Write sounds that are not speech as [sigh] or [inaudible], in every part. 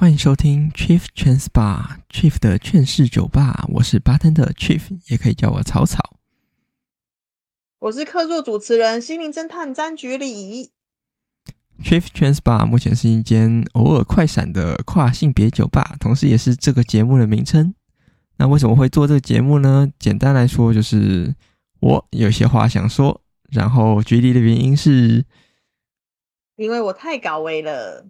欢迎收听 Chief Trans Bar Chief 的劝世酒吧，我是 Bartender Chief，也可以叫我草草。我是客座主持人心灵侦探张局里。Chief Trans Bar 目前是一间偶尔快闪的跨性别酒吧，同时也是这个节目的名称。那为什么会做这个节目呢？简单来说，就是我有些话想说，然后局里的原因是，因为我太高危了。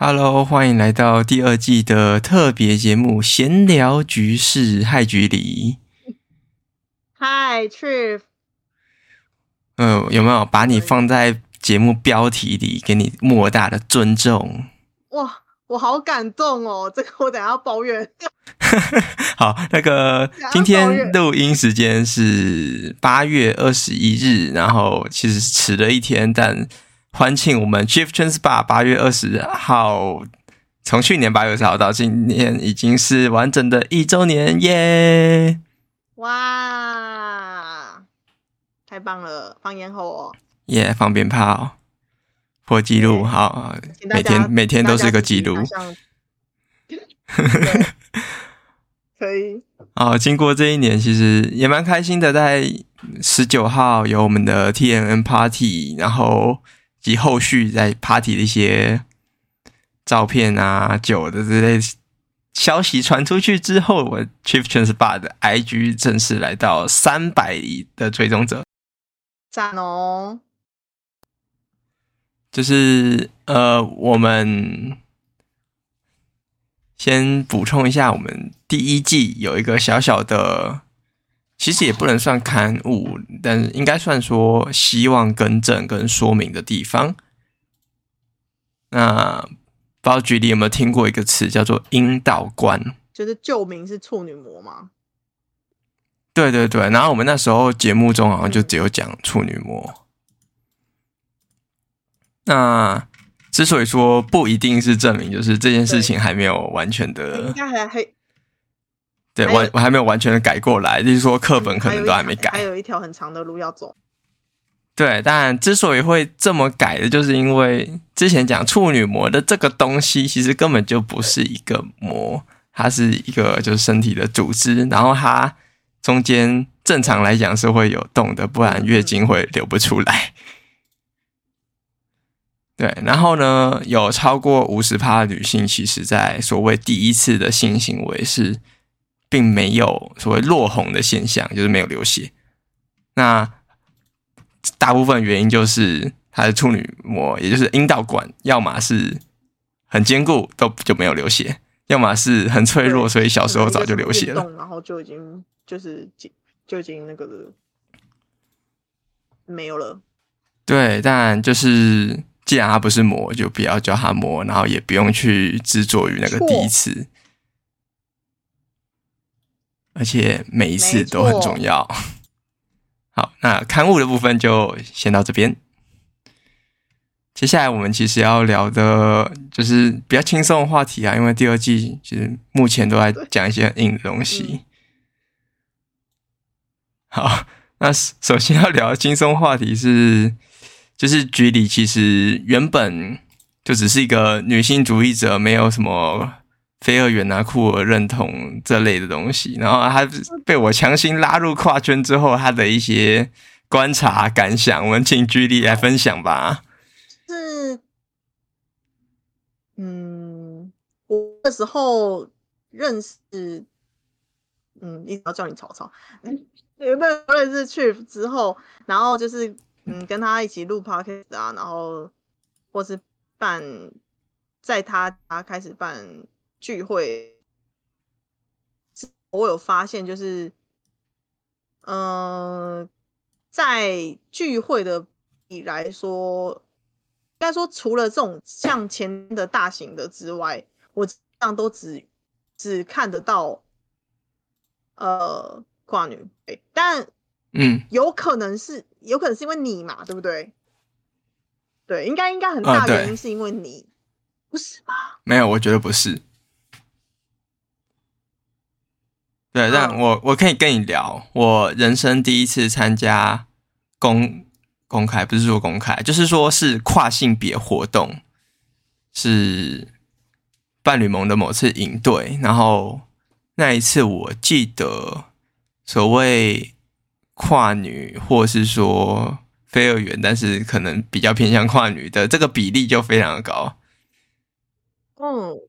Hello，欢迎来到第二季的特别节目《闲聊局势》。嗨，局里。嗨，Chief。呃，有没有把你放在节目标题里，给你莫大的尊重？哇，我好感动哦！[laughs] 这个我等下要抱怨。[laughs] 好，那个今天录音时间是八月二十一日，然后其实迟了一天，但。欢庆我们 Chief Trans Bar 八月二十号，从去年八月二十号到今年已经是完整的一周年耶！哇，太棒了！放烟火哦，耶！放鞭炮，破纪录，好，每天每天都是个纪录。[laughs] 可以。哦，经过这一年，其实也蛮开心的。在十九号有我们的 TNN Party，然后。及后续在 party 的一些照片啊、酒的之类消息传出去之后，我 Chief Trans Bar 的 IG 正式来到三百的追踪者，赞哦！就是呃，我们先补充一下，我们第一季有一个小小的。其实也不能算刊物，但是应该算说希望更正跟说明的地方。那不知道局里有没有听过一个词叫做“阴道观”，就是旧名是处女膜吗？对对对，然后我们那时候节目中好像就只有讲处女膜。嗯、那之所以说不一定是证明，就是这件事情还没有完全的，应该还还。对，我我还没有完全的改过来，就是说课本可能都还没改，还有一条很长的路要走。对，但之所以会这么改的，就是因为之前讲处女膜的这个东西，其实根本就不是一个膜，它是一个就是身体的组织，然后它中间正常来讲是会有洞的，不然月经会流不出来。对，然后呢，有超过五十趴的女性，其实在所谓第一次的性行为是。并没有所谓落红的现象，就是没有流血。那大部分原因就是它的处女膜，也就是阴道管，要么是很坚固，都就没有流血；要么是很脆弱，所以小时候早就流血了。然后就已经就是就已经那个了没有了。对，但就是既然它不是膜，就不要叫它膜，然后也不用去执着于那个第一次。而且每一次都很重要。[laughs] 好，那刊物的部分就先到这边。接下来我们其实要聊的就是比较轻松的话题啊，因为第二季其实目前都在讲一些很硬的东西。好，那首先要聊的轻松话题是，就是局里其实原本就只是一个女性主义者，没有什么。非二元啊，酷儿认同这类的东西，然后他被我强行拉入跨圈之后，他的一些观察感想，我们请局里来分享吧。是，嗯，我那时候认识，嗯，一直要叫你草草，有没有认识去之后，然后就是嗯，跟他一起录 podcast 啊，然后或是办，在他他开始办。聚会，我有发现，就是，嗯、呃，在聚会的以来说，应该说除了这种向前的大型的之外，我这样都只只看得到，呃，挂女，但，嗯，有可能是，有可能是因为你嘛，对不对？对，应该应该很大原因是因为你，哦、不是吧？没有，我觉得不是。对，但我我可以跟你聊，我人生第一次参加公公开，不是说公开，就是说是跨性别活动，是伴侣盟的某次营队，然后那一次我记得所谓跨女或是说非二元，但是可能比较偏向跨女的这个比例就非常的高。嗯。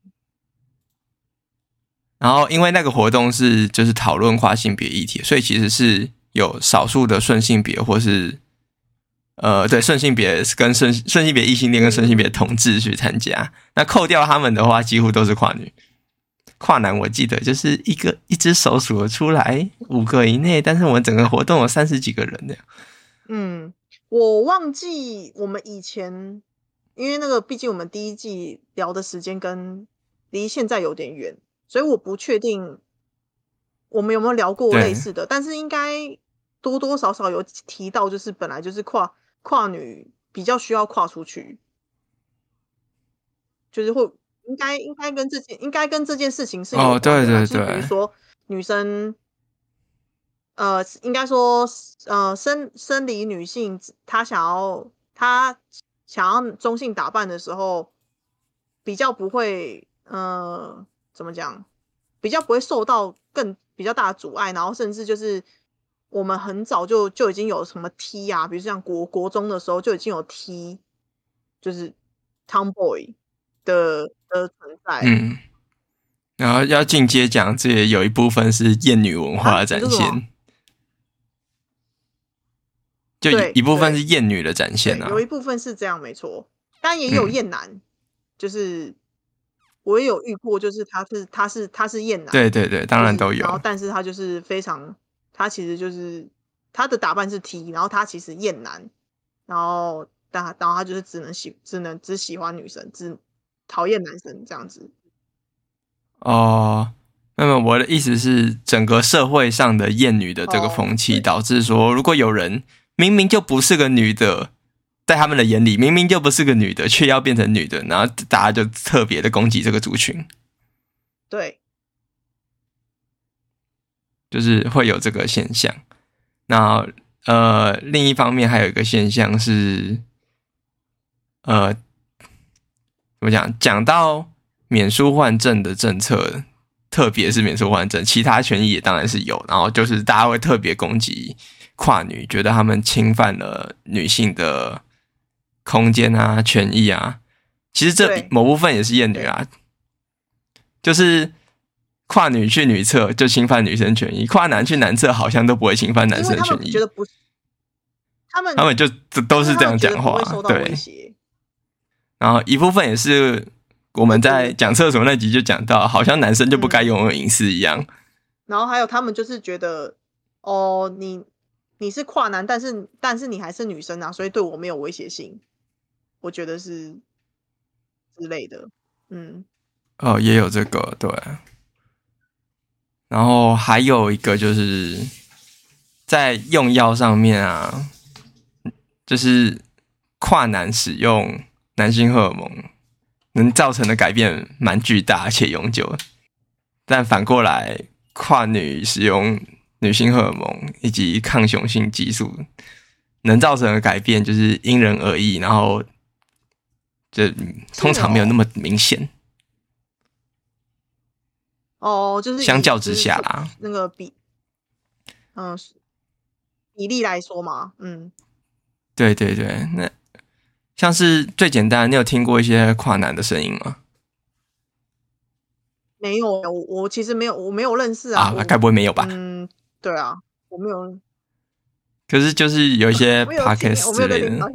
然后因为那个活动是就是讨论跨性别议题，所以其实是有少数的顺性别或是。呃，对，顺性别跟顺顺性别异性恋跟顺性别同志去参加，那扣掉他们的话，几乎都是跨女。跨男我记得就是一个一只手数得出来五个以内，但是我们整个活动有三十几个人的。嗯，我忘记我们以前，因为那个毕竟我们第一季聊的时间跟离现在有点远，所以我不确定我们有没有聊过类似的，但是应该多多少少有提到，就是本来就是跨。跨女比较需要跨出去，就是会应该应该跟这件应该跟这件事情是有。哦，对对对，比如说女生，呃，应该说呃生生理女性，她想要她想要中性打扮的时候，比较不会呃怎么讲，比较不会受到更比较大的阻碍，然后甚至就是。我们很早就就已经有什么 T 啊，比如像国国中的时候就已经有 T，就是 Tomboy 的的存在。嗯，然后要进阶讲，这也有一部分是厌女文化的展现，啊、就一部分是厌女的展现啊。有一部分是这样，没错，但也有厌男，嗯、就是我也有遇过，就是他是他是他是厌男，对对对，当然都有。然后，但是他就是非常。他其实就是他的打扮是 T，然后他其实厌男，然后但然后他就是只能喜只能只喜欢女生，只讨厌男生这样子。哦，那么我的意思是，整个社会上的厌女的这个风气，导致说，如果有人明明就不是个女的，在他们的眼里明明就不是个女的，却要变成女的，然后大家就特别的攻击这个族群。对。就是会有这个现象，那呃，另一方面还有一个现象是，呃，怎么讲？讲到免书换证的政策，特别是免书换证，其他权益也当然是有，然后就是大家会特别攻击跨女，觉得他们侵犯了女性的空间啊、权益啊。其实这某部分也是厌女啊，就是。跨女去女厕就侵犯女生权益，跨男去男厕好像都不会侵犯男生权益。觉得不是，他们他们就都是这样讲话，对。然后一部分也是我们在讲厕所那集就讲到，好像男生就不该拥有隐私一样。然后还有他们就是觉得，哦，你你是跨男，但是但是你还是女生啊，所以对我没有威胁性。我觉得是之类的，嗯。哦，也有这个，对。然后还有一个就是在用药上面啊，就是跨男使用男性荷尔蒙能造成的改变蛮巨大且永久，但反过来跨女使用女性荷尔蒙以及抗雄性激素能造成的改变就是因人而异，然后就通常没有那么明显。哦，就是相较之下啦，那个比，嗯，比例来说嘛，嗯，对对对，那像是最简单，你有听过一些跨男的声音吗？没有，我我其实没有，我没有认识啊，啊，该不会没有吧？嗯，对啊，我没有。可是就是有一些 podcast 之类的，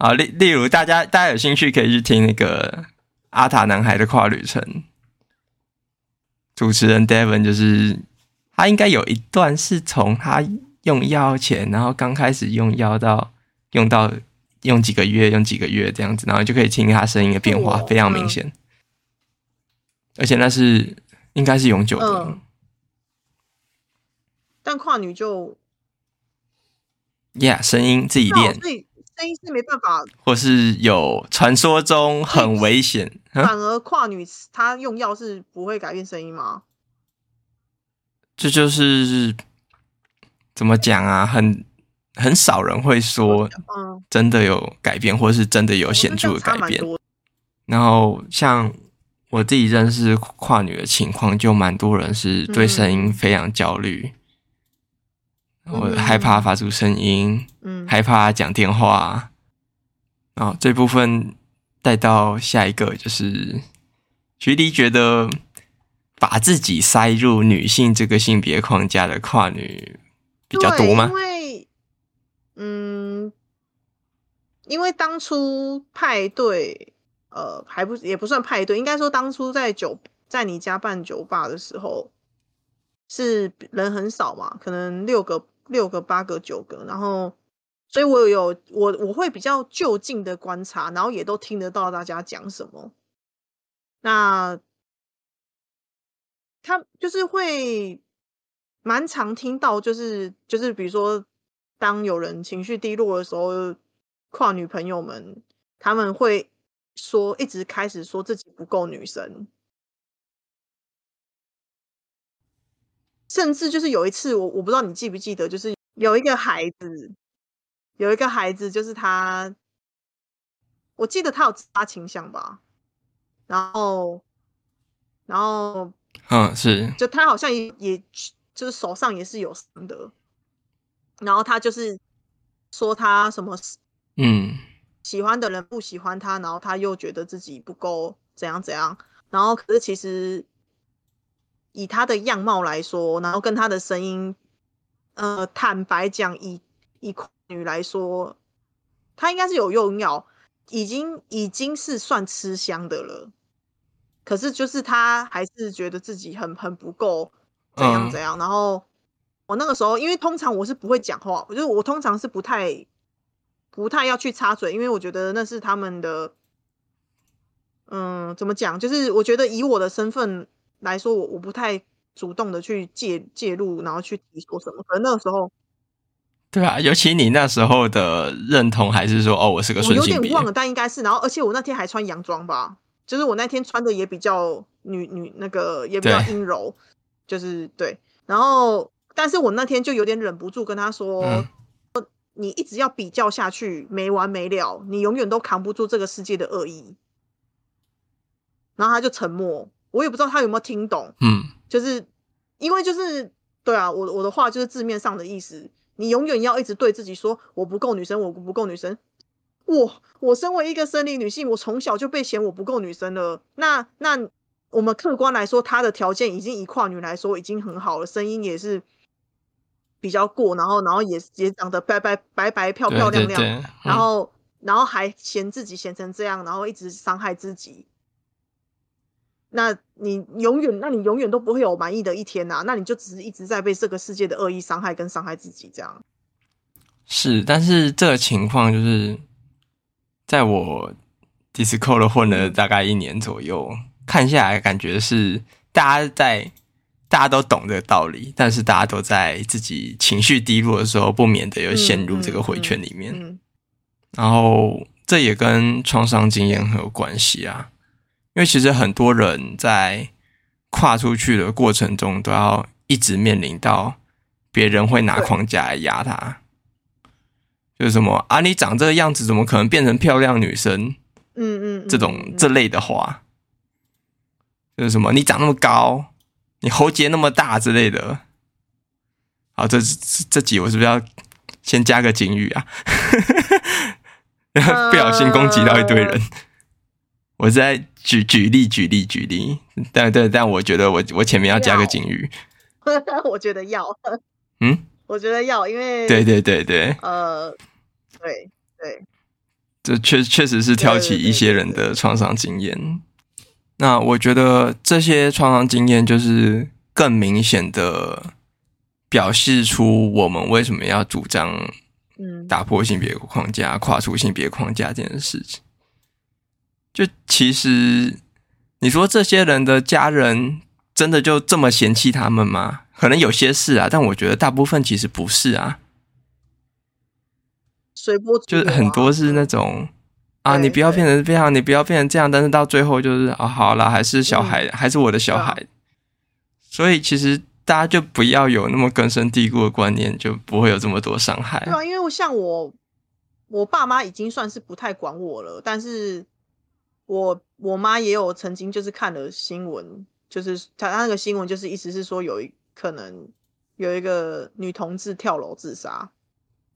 啊，例例如大家大家有兴趣可以去听那个阿塔男孩的跨旅程。主持人 Devon 就是他，应该有一段是从他用药前，然后刚开始用药到用到用几个月，用几个月这样子，然后就可以听他声音的变化，非常明显。而且那是应该是永久的。嗯。但跨女就，Yeah，声音自己练，所以声音是没办法，或是有传说中很危险。反而跨女她用药是不会改变声音吗？这就是怎么讲啊？很很少人会说，真的有改变，或是真的有显著的改变。然后像我自己认识跨女的情况，就蛮多人是对声音非常焦虑，嗯、我害怕发出声音，嗯，害怕讲电话。然后这部分带到下一个，就是徐迪觉得把自己塞入女性这个性别框架的跨女比较多吗？因为，嗯，因为当初派对。呃，还不也不算派对，应该说当初在酒在你家办酒吧的时候，是人很少嘛，可能六个、六个、八个、九个，然后，所以我有我我会比较就近的观察，然后也都听得到大家讲什么。那他就是会蛮常听到，就是就是比如说，当有人情绪低落的时候，跨女朋友们他们会。说一直开始说自己不够女生，甚至就是有一次，我我不知道你记不记得，就是有一个孩子，有一个孩子，就是他，我记得他有自杀倾向吧，然后，然后，嗯，是，就他好像也也就是手上也是有伤的，然后他就是说他什么，嗯。喜欢的人不喜欢他，然后他又觉得自己不够怎样怎样，然后可是其实以他的样貌来说，然后跟他的声音，呃，坦白讲，以以跨女来说，他应该是有用药，已经已经是算吃香的了。可是就是他还是觉得自己很很不够怎样怎样。嗯、然后我那个时候，因为通常我是不会讲话，我就是我通常是不太。不太要去插嘴，因为我觉得那是他们的，嗯，怎么讲？就是我觉得以我的身份来说，我我不太主动的去介介入，然后去提说什么。可能那个时候，对啊，尤其你那时候的认同还是说，哦，我是个顺性别，我有点忘了，但应该是。然后，而且我那天还穿洋装吧，就是我那天穿的也比较女女那个，也比较阴柔，就是对。然后，但是我那天就有点忍不住跟他说。嗯你一直要比较下去，没完没了，你永远都扛不住这个世界的恶意。然后他就沉默，我也不知道他有没有听懂。嗯，就是因为就是对啊，我我的话就是字面上的意思。你永远要一直对自己说我不够女生，我不够女生。我我身为一个生理女性，我从小就被嫌我不够女生了。那那我们客观来说，她的条件已经以跨女来说已经很好了，声音也是。比较过，然后然后也也长得白白白白漂漂亮亮，对对对，然后然后还嫌自己嫌成这样，然后一直伤害自己。那你永远，那你永远都不会有满意的一天呐、啊。那你就只是一直在被这个世界的恶意伤害跟伤害自己这样。是，但是这个情况就是在我 Discord 混了大概一年左右，嗯、看下来感觉是大家在。大家都懂这个道理，但是大家都在自己情绪低落的时候，不免的又陷入这个回圈里面。嗯嗯嗯、然后这也跟创伤经验很有关系啊，因为其实很多人在跨出去的过程中，都要一直面临到别人会拿框架来压他，就是什么啊，你长这个样子，怎么可能变成漂亮女生？嗯嗯，这种这类的话，就是什么你长那么高。你喉结那么大之类的，好，这这集我是不是要先加个警语啊？[laughs] 不小心攻击到一堆人，呃、我在举举例举例举例，但对，但我觉得我我前面要加个警语，[laughs] 我觉得要，嗯，我觉得要，因为对对对对，呃，对对，这确确实是挑起一些人的创伤经验。那我觉得这些创伤经验就是更明显的表示出我们为什么要主张，嗯。打破性别框架、跨出性别框架这件事情。就其实你说这些人的家人真的就这么嫌弃他们吗？可能有些是啊，但我觉得大部分其实不是啊。随波就是很多是那种。啊！你不要变成这样，你不要变成这样，但是到最后就是啊，好了，还是小孩，嗯、还是我的小孩。啊、所以其实大家就不要有那么根深蒂固的观念，就不会有这么多伤害。对啊，因为像我，我爸妈已经算是不太管我了，但是我我妈也有曾经就是看了新闻，就是她她那个新闻就是意思是说有一可能有一个女同志跳楼自杀，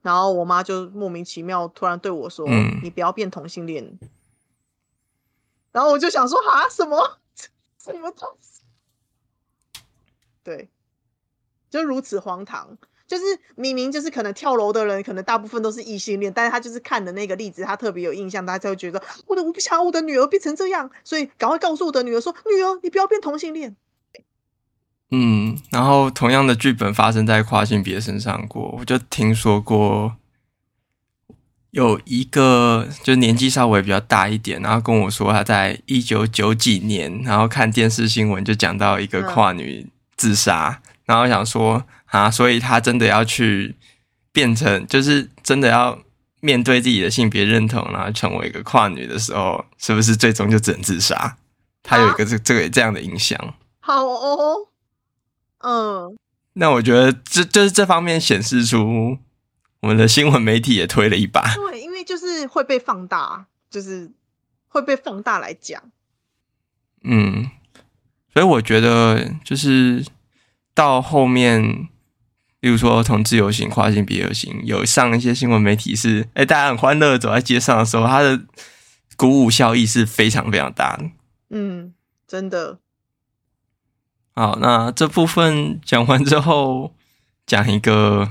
然后我妈就莫名其妙突然对我说：“嗯、你不要变同性恋。”然后我就想说：“啊，什么 [laughs] 什么东西？”对，就如此荒唐。就是明明就是可能跳楼的人，可能大部分都是异性恋，但是他就是看的那个例子，他特别有印象，大家才会觉得我的我不想我的女儿变成这样，所以赶快告诉我的女儿说，女儿你不要变同性恋。嗯，然后同样的剧本发生在跨性别身上过，我就听说过有一个就年纪稍微比较大一点，然后跟我说他在一九九几年，然后看电视新闻就讲到一个跨女自杀，嗯、然后想说。啊，所以他真的要去变成，就是真的要面对自己的性别认同，然后成为一个跨女的时候，是不是最终就只能自杀？他有一个这这个这样的影响。好哦，嗯，那我觉得这就是这方面显示出我们的新闻媒体也推了一把。对，因为就是会被放大，就是会被放大来讲。嗯，所以我觉得就是到后面。比如说，同自由行、跨性别游行，有上一些新闻媒体是，哎、欸，大家很欢乐走在街上的时候，它的鼓舞效益是非常非常大的。嗯，真的。好，那这部分讲完之后，讲一个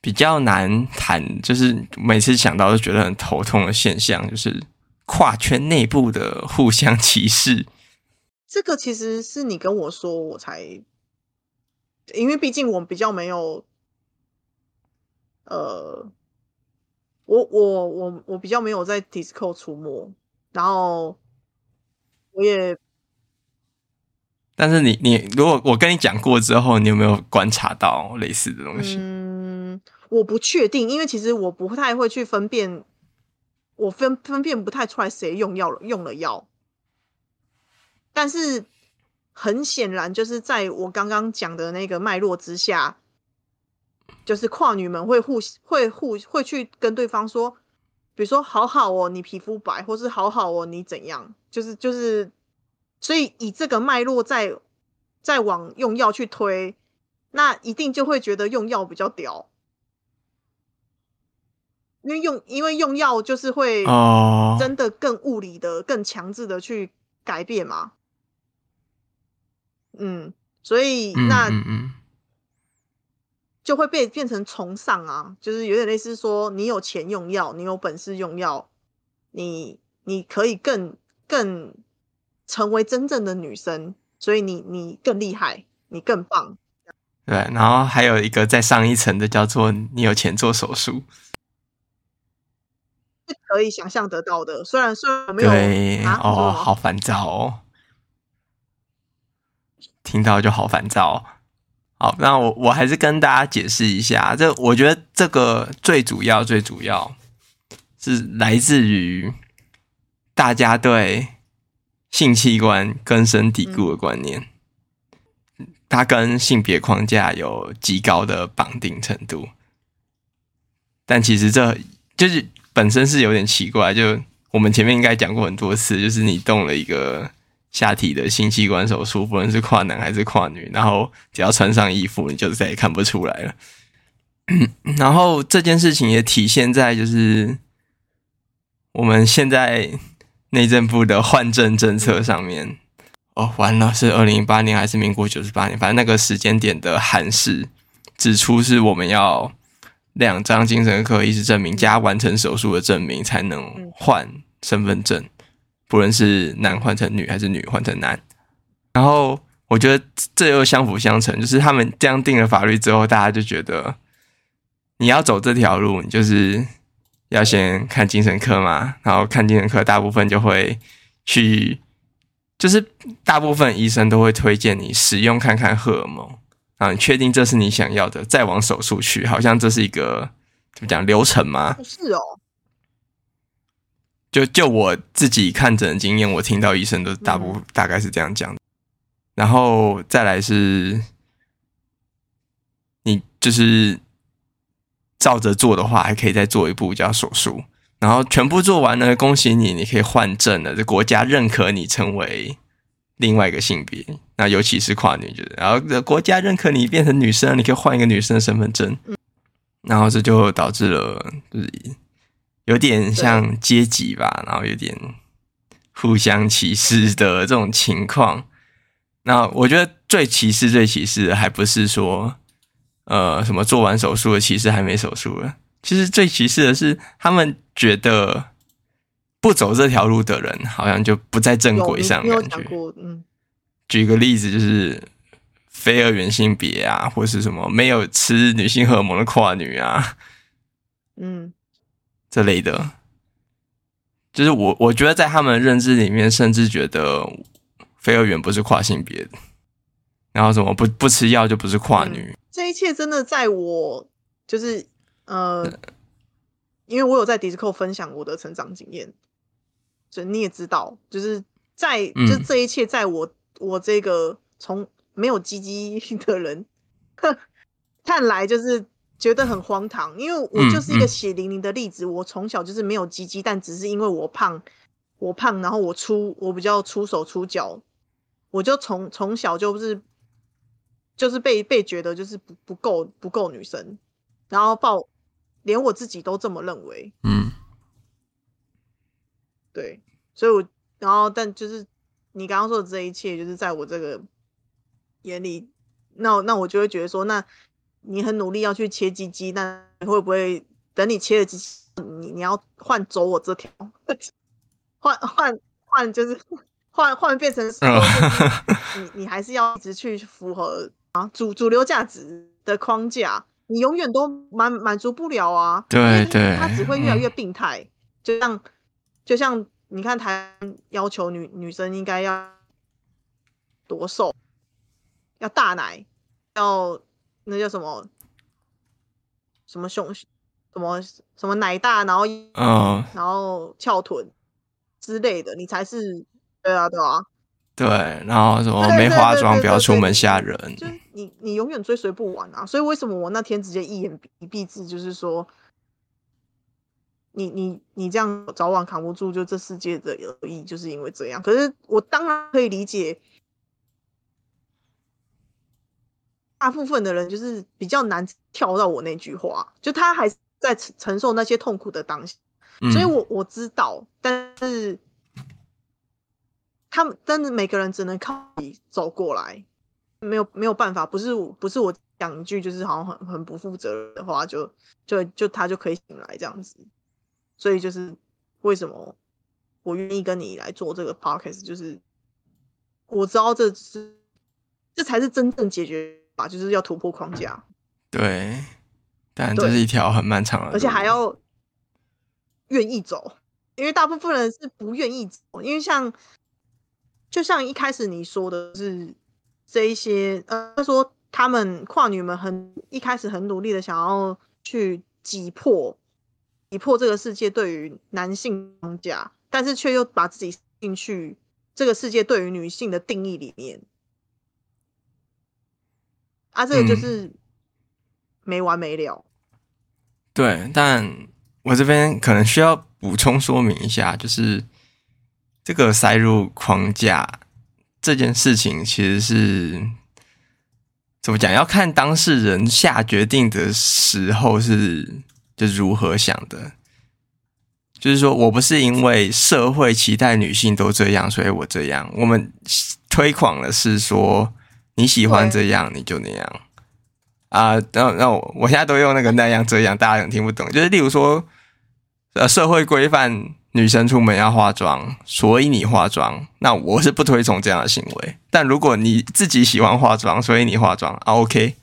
比较难谈，就是每次想到都觉得很头痛的现象，就是跨圈内部的互相歧视。这个其实是你跟我说，我才。因为毕竟我比较没有，呃，我我我我比较没有在 Discord 出没，然后我也，但是你你如果我跟你讲过之后，你有没有观察到类似的东西？嗯，我不确定，因为其实我不太会去分辨，我分分辨不太出来谁用药了用了药，但是。很显然，就是在我刚刚讲的那个脉络之下，就是跨女们会互会互会去跟对方说，比如说“好好哦，你皮肤白”或是“好好哦，你怎样”，就是就是，所以以这个脉络再再往用药去推，那一定就会觉得用药比较屌，因为用因为用药就是会真的更物理的、更强制的去改变嘛。嗯，所以那就会被变成崇尚啊，就是有点类似说，你有钱用药，你有本事用药，你你可以更更成为真正的女生，所以你你更厉害，你更棒。对，然后还有一个再上一层的叫做你有钱做手术，是可以想象得到的。虽然虽然我没有对、啊、哦，好烦躁哦。听到就好烦躁。好，那我我还是跟大家解释一下，这我觉得这个最主要最主要是来自于大家对性器官根深蒂固的观念，它跟性别框架有极高的绑定程度。但其实这就是本身是有点奇怪，就我们前面应该讲过很多次，就是你动了一个。下体的性器官手术，不论是跨男还是跨女，然后只要穿上衣服，你就再也看不出来了。[clears throat] 然后这件事情也体现在就是我们现在内政部的换证政策上面。哦，完了，是二零一八年还是民国九十八年？反正那个时间点的函释指出，是我们要两张精神科医师证明加完成手术的证明才能换身份证。不论是男换成女还是女换成男，然后我觉得这又相辅相成，就是他们这样定了法律之后，大家就觉得你要走这条路，你就是要先看精神科嘛，然后看精神科，大部分就会去，就是大部分医生都会推荐你使用看看荷尔蒙啊，你确定这是你想要的，再往手术去，好像这是一个怎么讲流程吗？是哦。就就我自己看诊的经验，我听到医生都大部大概是这样讲的。然后再来是，你就是照着做的话，还可以再做一步叫手术。然后全部做完了，恭喜你，你可以换证了，这国家认可你成为另外一个性别。那尤其是跨女，就是然后国家认可你变成女生，你可以换一个女生的身份证。然后这就导致了，就是有点像阶级吧，然后有点互相歧视的这种情况。那我觉得最歧视、最歧视的还不是说，呃，什么做完手术的歧视还没手术了。其实最歧视的是，他们觉得不走这条路的人，好像就不在正轨上。感觉，嗯。举个例子，就是。非二元性别啊，或是什么没有吃女性荷尔蒙的跨女啊，嗯，这类的，就是我我觉得在他们的认知里面，甚至觉得非二元不是跨性别，然后什么不不吃药就不是跨女。嗯，这一切真的在我就是呃，因为我有在 Discord 分享我的成长经验，所以你也知道，就是在就这一切在我我这个从。没有鸡鸡 [laughs] 的人，[laughs] 看来就是觉得很荒唐，因为我就是一个血淋淋的例子。嗯嗯、我从小就是没有鸡鸡，但只是因为我胖，我胖，然后我粗，我比较出手出脚，我就从从小就是就是被被觉得就是不不够不够女生，然后抱连我自己都这么认为。嗯，对，所以我然后但就是你刚刚说的这一切，就是在我这个。眼里，那那我就会觉得说，那你很努力要去切鸡鸡，那你会不会等你切了鸡鸡，你你要换走我这条，换换换就是换换变成说，[laughs] 你你还是要一直去符合啊主主流价值的框架，你永远都满满足不了啊。对对，他只会越来越病态，嗯、就像就像你看台湾要求女女生应该要多瘦。要大奶，要那叫什么什么胸，什么什么奶大，然后嗯，然后翘臀之类的，你才是对啊，对啊，对，然后什么没化妆不要出门吓人，就你你永远追随不完啊！所以为什么我那天直接一言一蔽之，就是说你你你这样早晚扛不住，就这世界的恶意，就是因为这样。可是我当然可以理解。大部分的人就是比较难跳到我那句话，就他还在承受那些痛苦的当下，嗯、所以我我知道，但是他们，但是每个人只能靠你走过来，没有没有办法，不是不是我讲一句就是好像很很不负责任的话，就就就他就可以醒来这样子，所以就是为什么我愿意跟你来做这个 podcast，就是我知道这是这才是真正解决。啊，就是要突破框架，对，但这是一条很漫长的路，而且还要愿意走，因为大部分人是不愿意走，因为像就像一开始你说的是这一些，呃，他说他们跨女们很一开始很努力的想要去挤破挤破这个世界对于男性框架，但是却又把自己进去这个世界对于女性的定义里面。啊，这个就是没完没了。嗯、对，但我这边可能需要补充说明一下，就是这个塞入框架这件事情，其实是怎么讲？要看当事人下决定的时候是就如何想的。就是说我不是因为社会期待女性都这样，所以我这样。我们推广的是说。你喜欢这样，你就那样啊。然后，然后我现在都用那个那样这样，大家可能听不懂。就是例如说，呃，社会规范女生出门要化妆，所以你化妆。那我是不推崇这样的行为。但如果你自己喜欢化妆，所以你化妆啊，OK。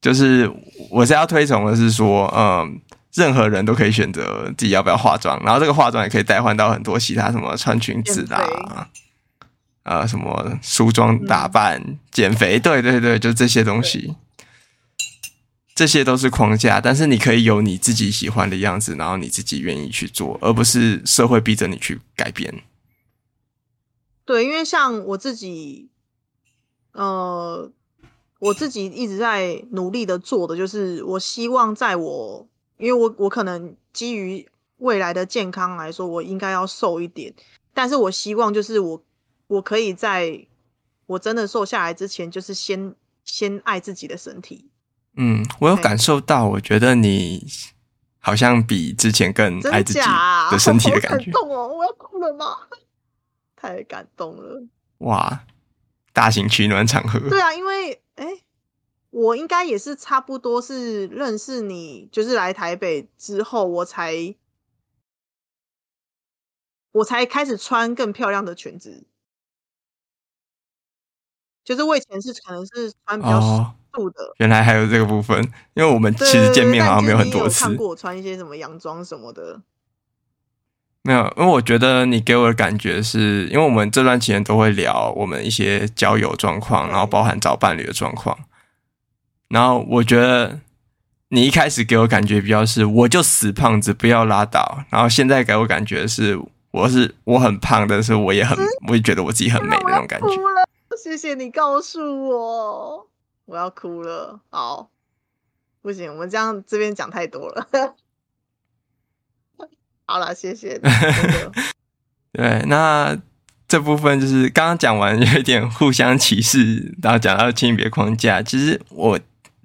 就是我是要推崇的是说，嗯，任何人都可以选择自己要不要化妆，然后这个化妆也可以代换到很多其他什么穿裙子啦。呃，什么梳妆打扮、嗯、减肥，对对对，就这些东西，这些都是框架。但是你可以有你自己喜欢的样子，然后你自己愿意去做，而不是社会逼着你去改变。对，因为像我自己，呃，我自己一直在努力的做的，就是我希望在我，因为我我可能基于未来的健康来说，我应该要瘦一点。但是我希望就是我我可以在我真的瘦下来之前，就是先先爱自己的身体。嗯，我有感受到，我觉得你好像比之前更爱自己的身体的 [laughs] 感觉。感动哦，我要哭了吗？[laughs] 太感动了！哇，大型取暖场合。对啊，因为哎。欸我应该也是差不多是认识你，就是来台北之后，我才我才开始穿更漂亮的裙子。就是我以前是可能是穿比较素的。哦，原来还有这个部分，因为我们其实见面好像没有很多次。看过我穿一些什么洋装什么的。[laughs] 没有，因为我觉得你给我的感觉是，因为我们这段期间都会聊我们一些交友状况，然后包含找伴侣的状况。然后我觉得你一开始给我感觉比较是我就死胖子不要拉倒，然后现在给我感觉是我是我很胖，但是我也很我也觉得我自己很美的那种感觉。[laughs] 谢谢你告诉我，我要哭了。好，不行，我们这样这边讲太多了。[laughs] 好了，谢谢你。[laughs] 对，那这部分就是刚刚讲完有一点互相歧视，然后讲到性别框架，其实我。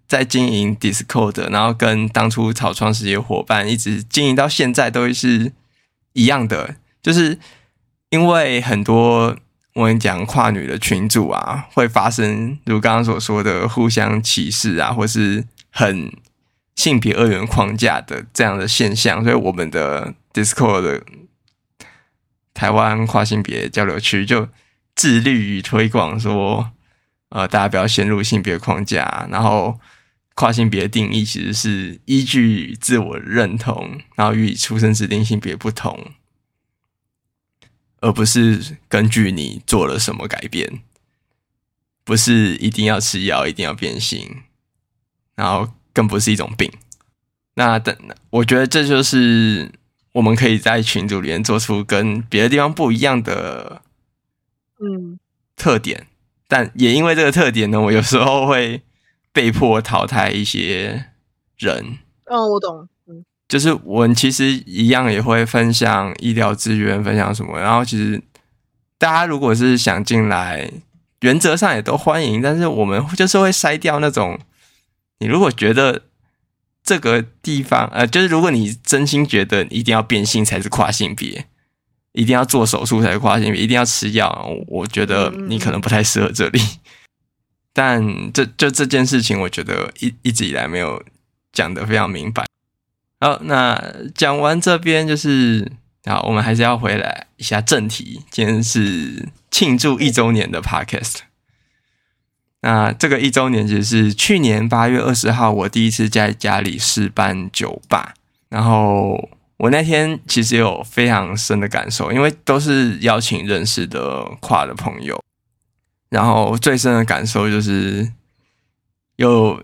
在经营 Discord，然后跟当初草创时的伙伴一直经营到现在都是一样的，就是因为很多我跟你讲跨女的群组啊，会发生如刚刚所说的互相歧视啊，或是很性别二元框架的这样的现象，所以我们的 Discord 的台湾跨性别交流区就致力于推广说，呃，大家不要陷入性别框架，然后。跨性别定义其实是依据自我认同，然后与出生指定性别不同，而不是根据你做了什么改变，不是一定要吃药，一定要变性，然后更不是一种病。那等，我觉得这就是我们可以在群组里面做出跟别的地方不一样的，嗯，特点。但也因为这个特点呢，我有时候会。被迫淘汰一些人。哦，我懂。嗯，就是我们其实一样也会分享医疗资源，分享什么。然后其实大家如果是想进来，原则上也都欢迎。但是我们就是会筛掉那种，你如果觉得这个地方，呃，就是如果你真心觉得一定要变性才是跨性别，一定要做手术才是跨性别，一定要吃药，我觉得你可能不太适合这里。但这就这件事情，我觉得一一直以来没有讲得非常明白。好，那讲完这边就是好，我们还是要回来一下正题。今天是庆祝一周年的 Podcast。那这个一周年其实是去年八月二十号，我第一次在家里试办酒吧。然后我那天其实有非常深的感受，因为都是邀请认识的跨的朋友。然后最深的感受就是，有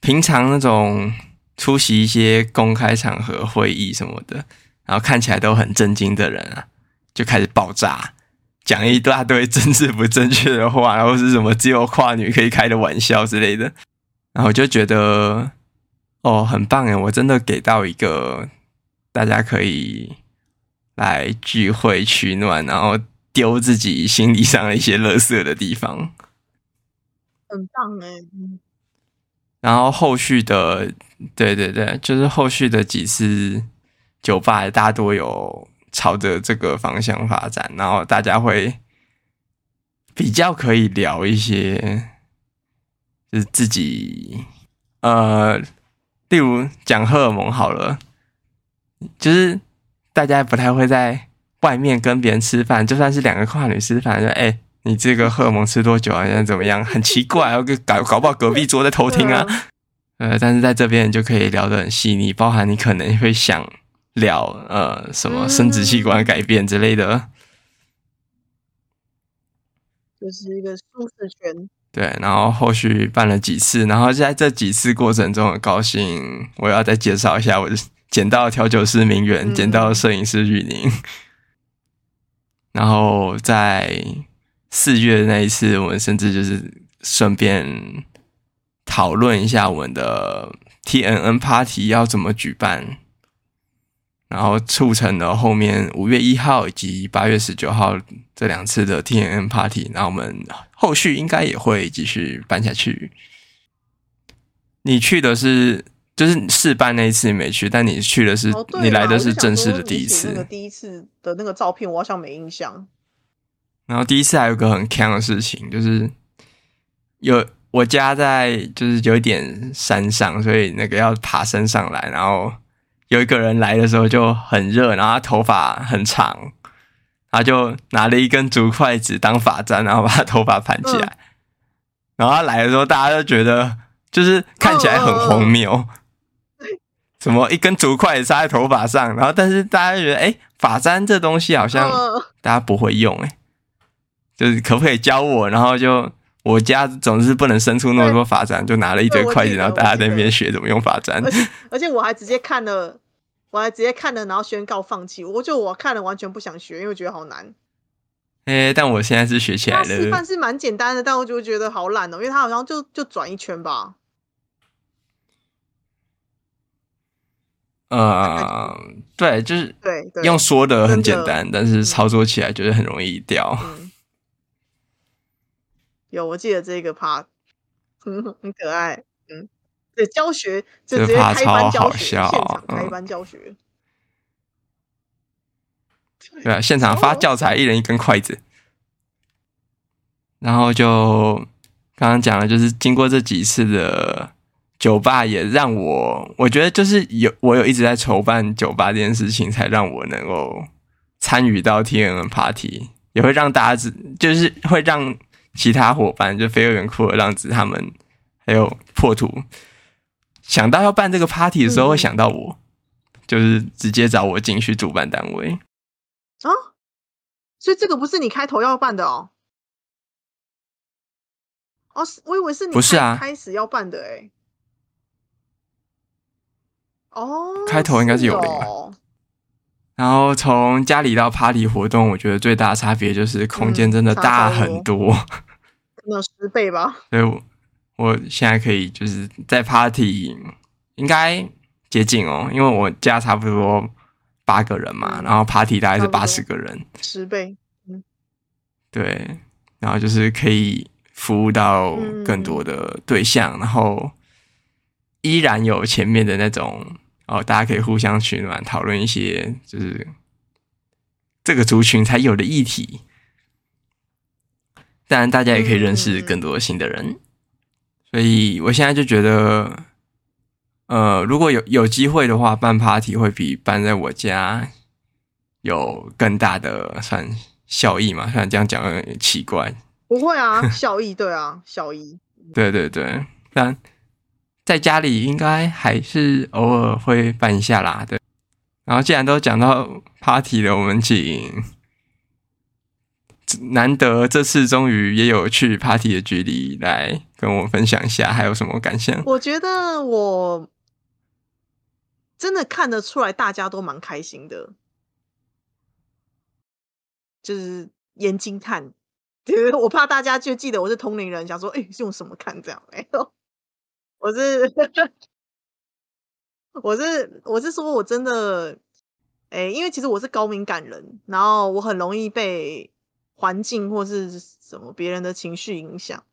平常那种出席一些公开场合会议什么的，然后看起来都很震惊的人啊，就开始爆炸，讲一大堆政治不正确的话，然后是什么只有跨女可以开的玩笑之类的，然后就觉得哦，很棒诶，我真的给到一个大家可以来聚会取暖，然后。丢自己心理上的一些垃圾的地方，很棒哎。然后后续的，对对对，就是后续的几次酒吧，大多有朝着这个方向发展。然后大家会比较可以聊一些，就是自己，呃，例如讲荷尔蒙好了，就是大家不太会在。外面跟别人吃饭，就算是两个跨女吃饭，说：“哎、你这个荷尔蒙吃多久啊？现在怎么样？很奇怪，搞搞不好隔壁桌在偷听啊。呃，但是在这边就可以聊得很细腻，包含你可能会想聊呃什么生殖器官改变之类的，就是一个舒适圈。对，然后后续办了几次，然后在这几次过程中很高兴，我要再介绍一下，我捡到调酒师明远，捡到摄影师玉宁。然后在四月的那一次，我们甚至就是顺便讨论一下我们的 TNN Party 要怎么举办。然后促成了后面五月一号以及八月十九号这两次的 TNN Party，然后我们后续应该也会继续办下去。你去的是就是试办那一次没去，但你去的是、哦、你来的是正式的第一次。那个第一次的那个照片，我好像没印象。然后第一次还有个很锵的事情，就是有我家在就是有一点山上，所以那个要爬山上来，然后。有一个人来的时候就很热，然后他头发很长，他就拿了一根竹筷子当发簪，然后把他头发盘起来。嗯、然后他来的时候，大家都觉得就是看起来很荒谬，什么一根竹筷子插在头发上，然后但是大家就觉得，哎，发簪这东西好像大家不会用，哎，就是可不可以教我？然后就我家总是不能生出那么多发簪，就拿了一堆筷子，然后大家在那边学怎么用发簪，而且而且我还直接看了。我还直接看了，然后宣告放弃。我就我看了，完全不想学，因为我觉得好难。哎、欸，但我现在是学起来了。示范是蛮简单的，但我就觉得好懒哦，因为他好像就就转一圈吧。呃，对，就是对，对，用说的很简单，但是操作起来就是很容易掉。嗯、有，我记得这个 part，[laughs] 很可爱，嗯。对，教学就直接开班教学，现场开班教学。对啊，现场发教材，一人一根筷子。然后就刚刚讲了，就是经过这几次的酒吧，也让我我觉得就是有我有一直在筹办酒吧这件事情，才让我能够参与到 TNN Party，也会让大家知就是会让其他伙伴，就非二元酷儿浪子他们还有破土。想到要办这个 party 的时候，会想到我，嗯、就是直接找我进去主办单位啊。所以这个不是你开头要办的哦。哦，我以为是你开不是啊开始要办的哎。哦，开头应该是有的。哦、然后从家里到 party 活动，我觉得最大的差别就是空间真的大很多，可能、嗯、十倍吧。[laughs] 对。我现在可以就是在 party 应该接近哦，因为我家差不多八个人嘛，然后 party 大概是八十个人，十倍，嗯，对，然后就是可以服务到更多的对象，然后依然有前面的那种哦，大家可以互相取暖，讨论一些就是这个族群才有的议题，当然大家也可以认识更多新的人。所以我现在就觉得，呃，如果有有机会的话，办 party 会比办在我家有更大的算效益嘛？虽然这样讲有点奇怪。不会啊，[laughs] 效益对啊，效益。对对对，但在家里应该还是偶尔会办一下啦。对，然后既然都讲到 party 了，我们请。难得这次终于也有去 party 的距离来跟我分享一下，还有什么感想？我觉得我真的看得出来，大家都蛮开心的，就是眼睛看，就 [laughs] 是我怕大家就记得我是同龄人，想说，哎、用什么看这样？没有，我是，[laughs] 我是，我是说我真的，哎、因为其实我是高敏感人，然后我很容易被。环境或是什么别人的情绪影响，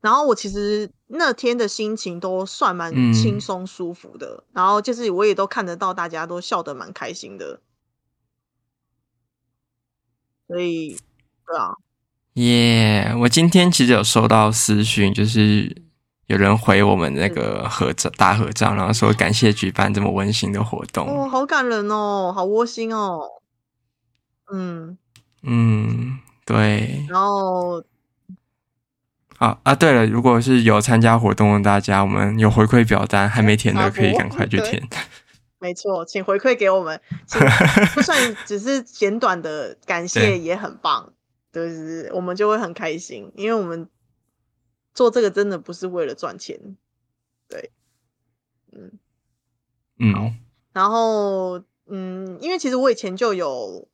然后我其实那天的心情都算蛮轻松舒服的，嗯、然后就是我也都看得到大家都笑得蛮开心的，所以对啊，耶！Yeah, 我今天其实有收到私讯，就是有人回我们那个合照大合照，然后说感谢举办这么温馨的活动，哦，好感人哦，好窝心哦，嗯。嗯，对。然后，啊啊，对了，如果是有参加活动的大家，我们有回馈表单还没填的，可以赶快去填。[laughs] 没错，请回馈给我们，[laughs] 就算只是简短的感谢也很棒，对就是我们就会很开心，因为我们做这个真的不是为了赚钱，对，嗯嗯，然后嗯，因为其实我以前就有。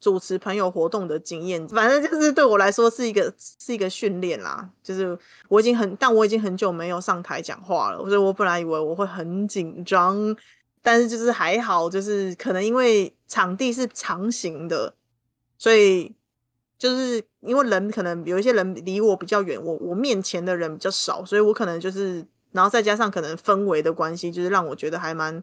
主持朋友活动的经验，反正就是对我来说是一个是一个训练啦。就是我已经很，但我已经很久没有上台讲话了。所以我本来以为我会很紧张，但是就是还好，就是可能因为场地是长形的，所以就是因为人可能有一些人离我比较远，我我面前的人比较少，所以我可能就是，然后再加上可能氛围的关系，就是让我觉得还蛮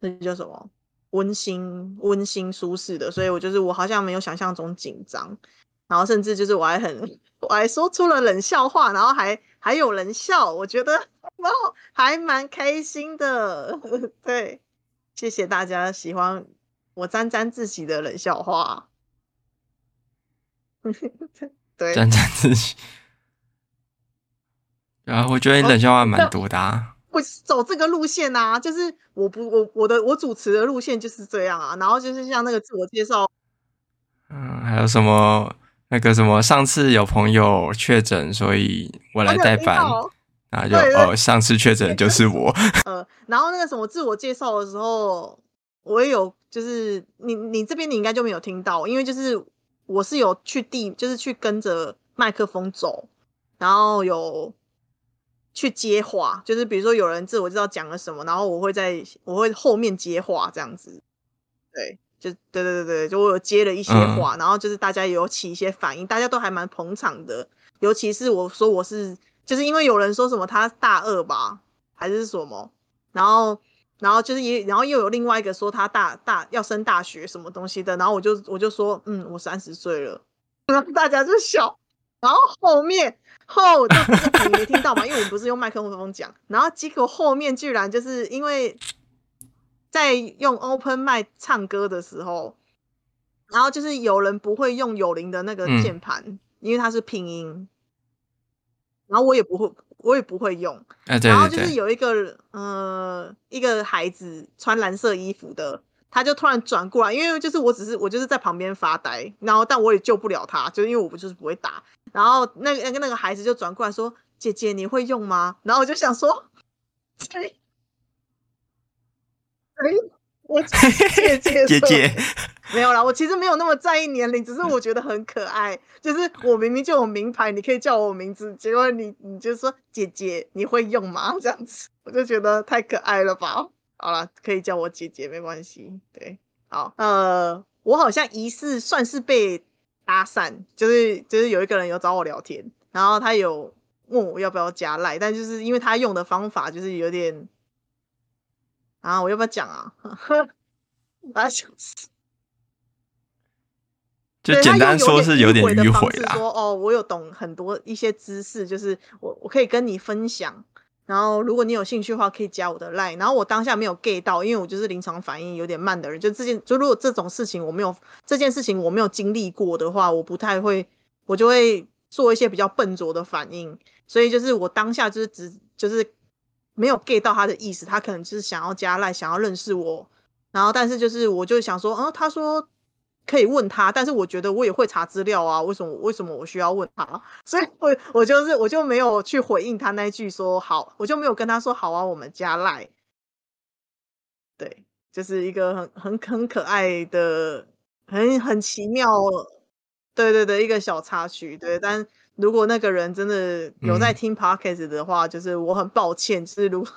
那叫什么温馨温馨舒适的，所以我就是我好像没有想象中紧张，然后甚至就是我还很我还说出了冷笑话，然后还还有人笑，我觉得。然后还蛮开心的，[laughs] 对，谢谢大家喜欢我沾沾自喜的冷笑话，[laughs] 对，沾沾自喜。然后我觉得你冷笑话蛮多的啊。我走这个路线啊，就是我不我我的我主持的路线就是这样啊。然后就是像那个自我介绍，嗯，还有什么那个什么，上次有朋友确诊，所以我来代班。啊，就哦，上次确诊就是我。[laughs] 呃，然后那个什么自我介绍的时候，我也有，就是你你这边你应该就没有听到，因为就是我是有去地，就是去跟着麦克风走，然后有去接话，就是比如说有人自我知道讲了什么，然后我会在我会后面接话这样子。对，就对对对对，就我有接了一些话，嗯、然后就是大家也有起一些反应，大家都还蛮捧场的，尤其是我说我是。就是因为有人说什么他大二吧，还是什么，然后，然后就是也，然后又有另外一个说他大大要升大学什么东西的，然后我就我就说，嗯，我三十岁了，[laughs] 然后大家就笑，然后后面后就你没听到吗，因为我们不是用麦克风讲，然后结果后面居然就是因为在用 open mic 唱歌的时候，然后就是有人不会用有灵的那个键盘，嗯、因为它是拼音。然后我也不会，我也不会用。啊、对对对，然后就是有一个呃，一个孩子穿蓝色衣服的，他就突然转过来，因为就是我只是我就是在旁边发呆，然后但我也救不了他，就因为我不就是不会打。然后那个那个那个孩子就转过来说：“姐姐，你会用吗？”然后我就想说：“谁？谁？我 [laughs] 姐姐姐姐。”没有啦，我其实没有那么在意年龄，只是我觉得很可爱。就是我明明就有名牌，你可以叫我名字，结果你你就说姐姐，你会用吗？[laughs] 这样子，我就觉得太可爱了吧。好了，可以叫我姐姐，没关系。对，好，呃，我好像疑似算是被搭讪，就是就是有一个人有找我聊天，然后他有问我要不要加赖，但就是因为他用的方法就是有点，啊，我要不要讲啊？[laughs] 啊，想死。就简单说是有点迂回啦。说哦，我有懂很多一些知识，就是我我可以跟你分享。然后如果你有兴趣的话，可以加我的 line。然后我当下没有 get 到，因为我就是临场反应有点慢的人。就这件，就如果这种事情我没有这件事情我没有经历过的话，我不太会，我就会做一些比较笨拙的反应。所以就是我当下就是只就是没有 get 到他的意思，他可能就是想要加 line，想要认识我。然后但是就是我就想说，嗯，他说。可以问他，但是我觉得我也会查资料啊，为什么为什么我需要问他？所以我我就是我就没有去回应他那一句说好，我就没有跟他说好啊，我们加赖。对，就是一个很很很可爱的，很很奇妙，对对对，一个小插曲。对，但如果那个人真的有在听 Podcast 的话，嗯、就是我很抱歉，就是如果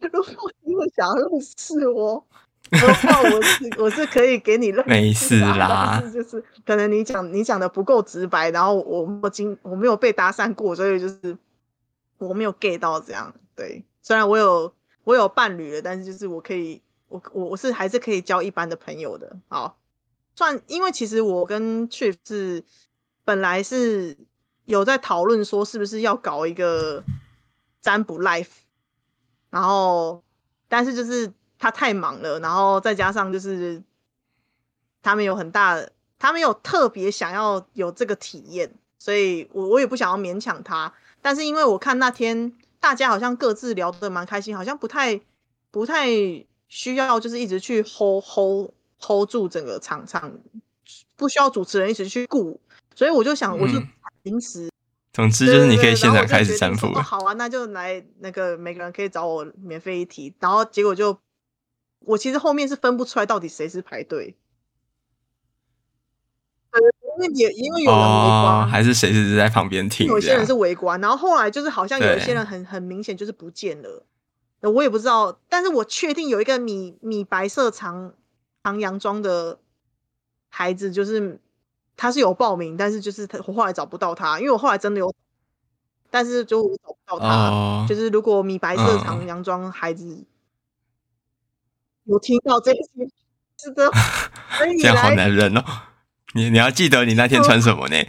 [laughs] 如果你会想要认识我。我是 [laughs] 我是可以给你认识，没事啦。但是就是可能你讲你讲的不够直白，然后我我经我没有被搭讪过，所以就是我没有 get 到这样。对，虽然我有我有伴侣了，但是就是我可以我我我是还是可以交一般的朋友的。好，算因为其实我跟 Chief 是本来是有在讨论说是不是要搞一个占卜 life，然后但是就是。他太忙了，然后再加上就是他们有很大，他们有特别想要有这个体验，所以我我也不想要勉强他。但是因为我看那天大家好像各自聊得蛮开心，好像不太不太需要就是一直去 hold hold hold 住整个场场，不需要主持人一直去顾，所以我就想我就临时、嗯，总之就是你可以现场开始占卜。好啊，那就来那个每个人可以找我免费一题，然后结果就。我其实后面是分不出来到底谁是排队，因为也因为有人围观，哦，还是谁是在旁边听？有些人是围观，然后后来就是好像有一些人很很明显就是不见了，我也不知道，但是我确定有一个米米白色长长洋装的孩子，就是他是有报名，但是就是他我后来找不到他，因为我后来真的有，但是就找不到他。哦、就是如果米白色长洋装孩子、嗯、有听到这些，是的，[laughs] 这样好男人哦。你你要记得你那天穿什么呢？应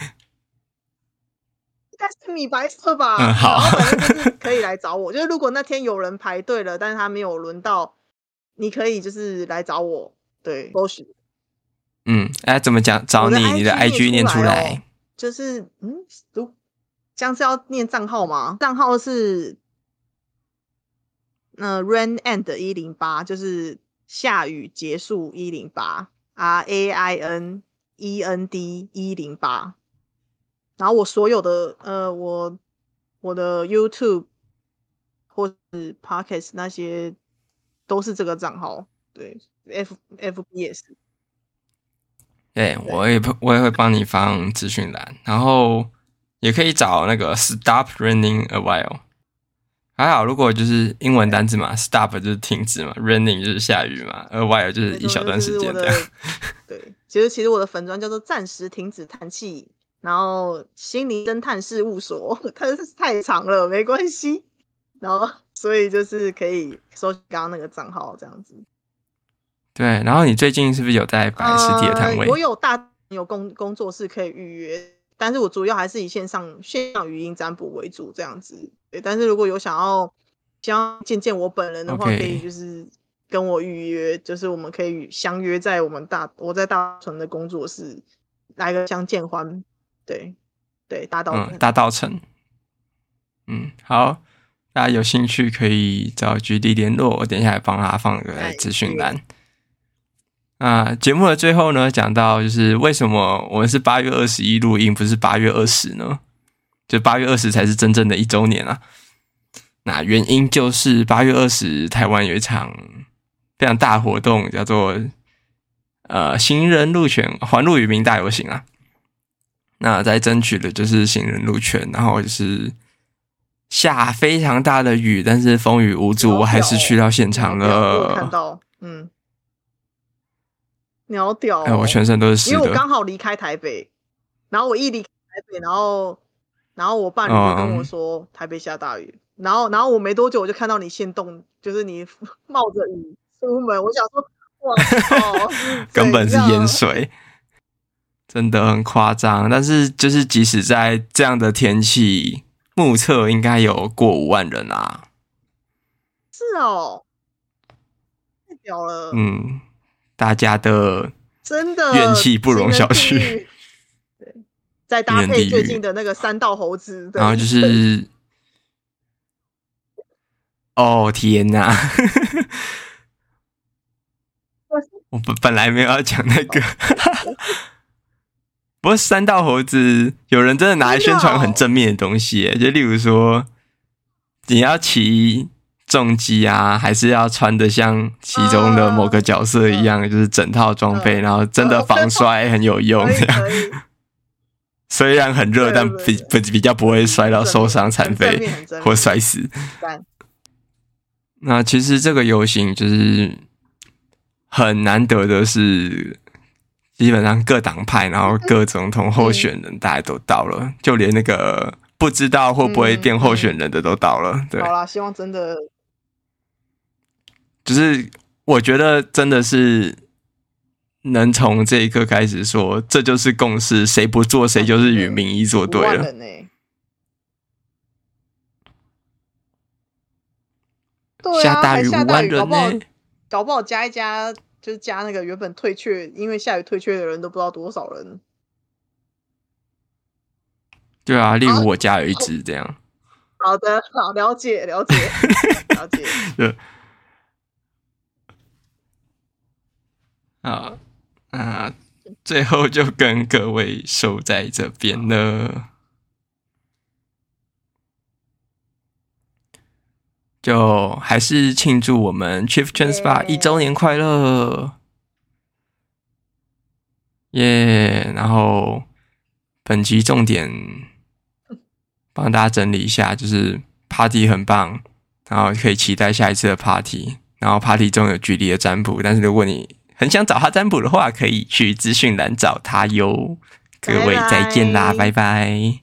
该是米白色吧。嗯，好，反正就是可以来找我。就是如果那天有人排队了，但是他没有轮到，你可以就是来找我。对，或许。嗯，哎，怎么讲？找你，你的 IG 念出来。哦、就是嗯，如这样是要念账号吗？账号是那、呃、rain and 一零八，就是下雨结束一零八，R A I N E N D 一零八。然后我所有的呃，我我的 YouTube 或是 Podcast 那些都是这个账号，对，F FB 也是。对，我也我也会帮你放资讯栏，然后也可以找那个 Stop Raining a while。还好，如果就是英文单字嘛，Stop 就是停止嘛，Raining 就是下雨嘛，a while 就是一小段时间这样。[laughs] 对，其实其实我的粉专叫做暂时停止叹气。然后心灵侦探事务所，[laughs] 它是太长了，没关系。然后所以就是可以搜刚刚那个账号这样子。对，然后你最近是不是有在摆实体的摊位？呃、我有大有工工作室可以预约，但是我主要还是以线上线上语音占卜为主这样子。对，但是如果有想要想要见见我本人的话，Okay. 可以就是跟我预约，就是我们可以相约在我们大我在大城的工作室来个相见欢。对，对，大稻埕，大道城，嗯，好，大家有兴趣可以找局地联络，我等一下来帮他放个资讯栏。啊，节目的最后呢，讲到就是为什么我们是八月二十一录音，不是八月二十呢？就八月二十才是真正的一周年啊。那原因就是八月二十，台湾有一场非常大活动，叫做呃行人路权环路与民大游行啊。那在争取的就是行人路权，然后就是下非常大的雨，但是风雨无阻，我还是去到现场了。看到，嗯，鸟屌，哎，我全身都是湿的。因为我刚好离开台北，然后我一离开台北，然后然后我伴侣就跟我说、嗯、台北下大雨，然后然后我没多久我就看到你限动，就是你 [laughs] 冒着雨出门，我想说哇，[laughs] 根本是淹水。真的很夸张，但是就是即使在这样的天气，目测应该有过五万人啊！是哦，太屌了！嗯，大家的真的怨气不容小觑。对，再搭配最近的那个三道猴子，然后就是，哦天哪！[laughs] 我本本来没有要讲那个。[laughs] 不过三道猴子有人真的拿来宣传很正面的东西，就例如说你要骑重机啊，还是要穿的像其中的某个角色一样，就是整套装备，然后真的防摔很有用这样。虽然很热，但比比比较不会摔到受伤残废或摔死。那其实这个游行就是很难得的是。基本上各党派，然后各总统候选人，大家都到了，嗯、就连那个不知道会不会变候选人的都到了。嗯、对，好啦，希望真的，就是我觉得真的是能从这一刻开始说，这就是共识，谁不做谁就是与民意作对了。下大雨五万人呢，搞不好加一加。就是加那个原本退却，因为下雨退却的人都不知道多少人。对啊，例如我家有一只这样。好的，好，了解，了解，了解。[laughs] 对。[laughs] 啊啊！最后就跟各位守在这边了。就还是庆祝我们 Chieftain Spa 一周年快乐，耶、yeah！然后本集重点帮大家整理一下，就是 Party 很棒，然后可以期待下一次的 party，然后 party 中有距离的占卜，但是如果你很想找他占卜的话，可以去资讯栏找他哟。各位再见啦，拜拜。拜拜。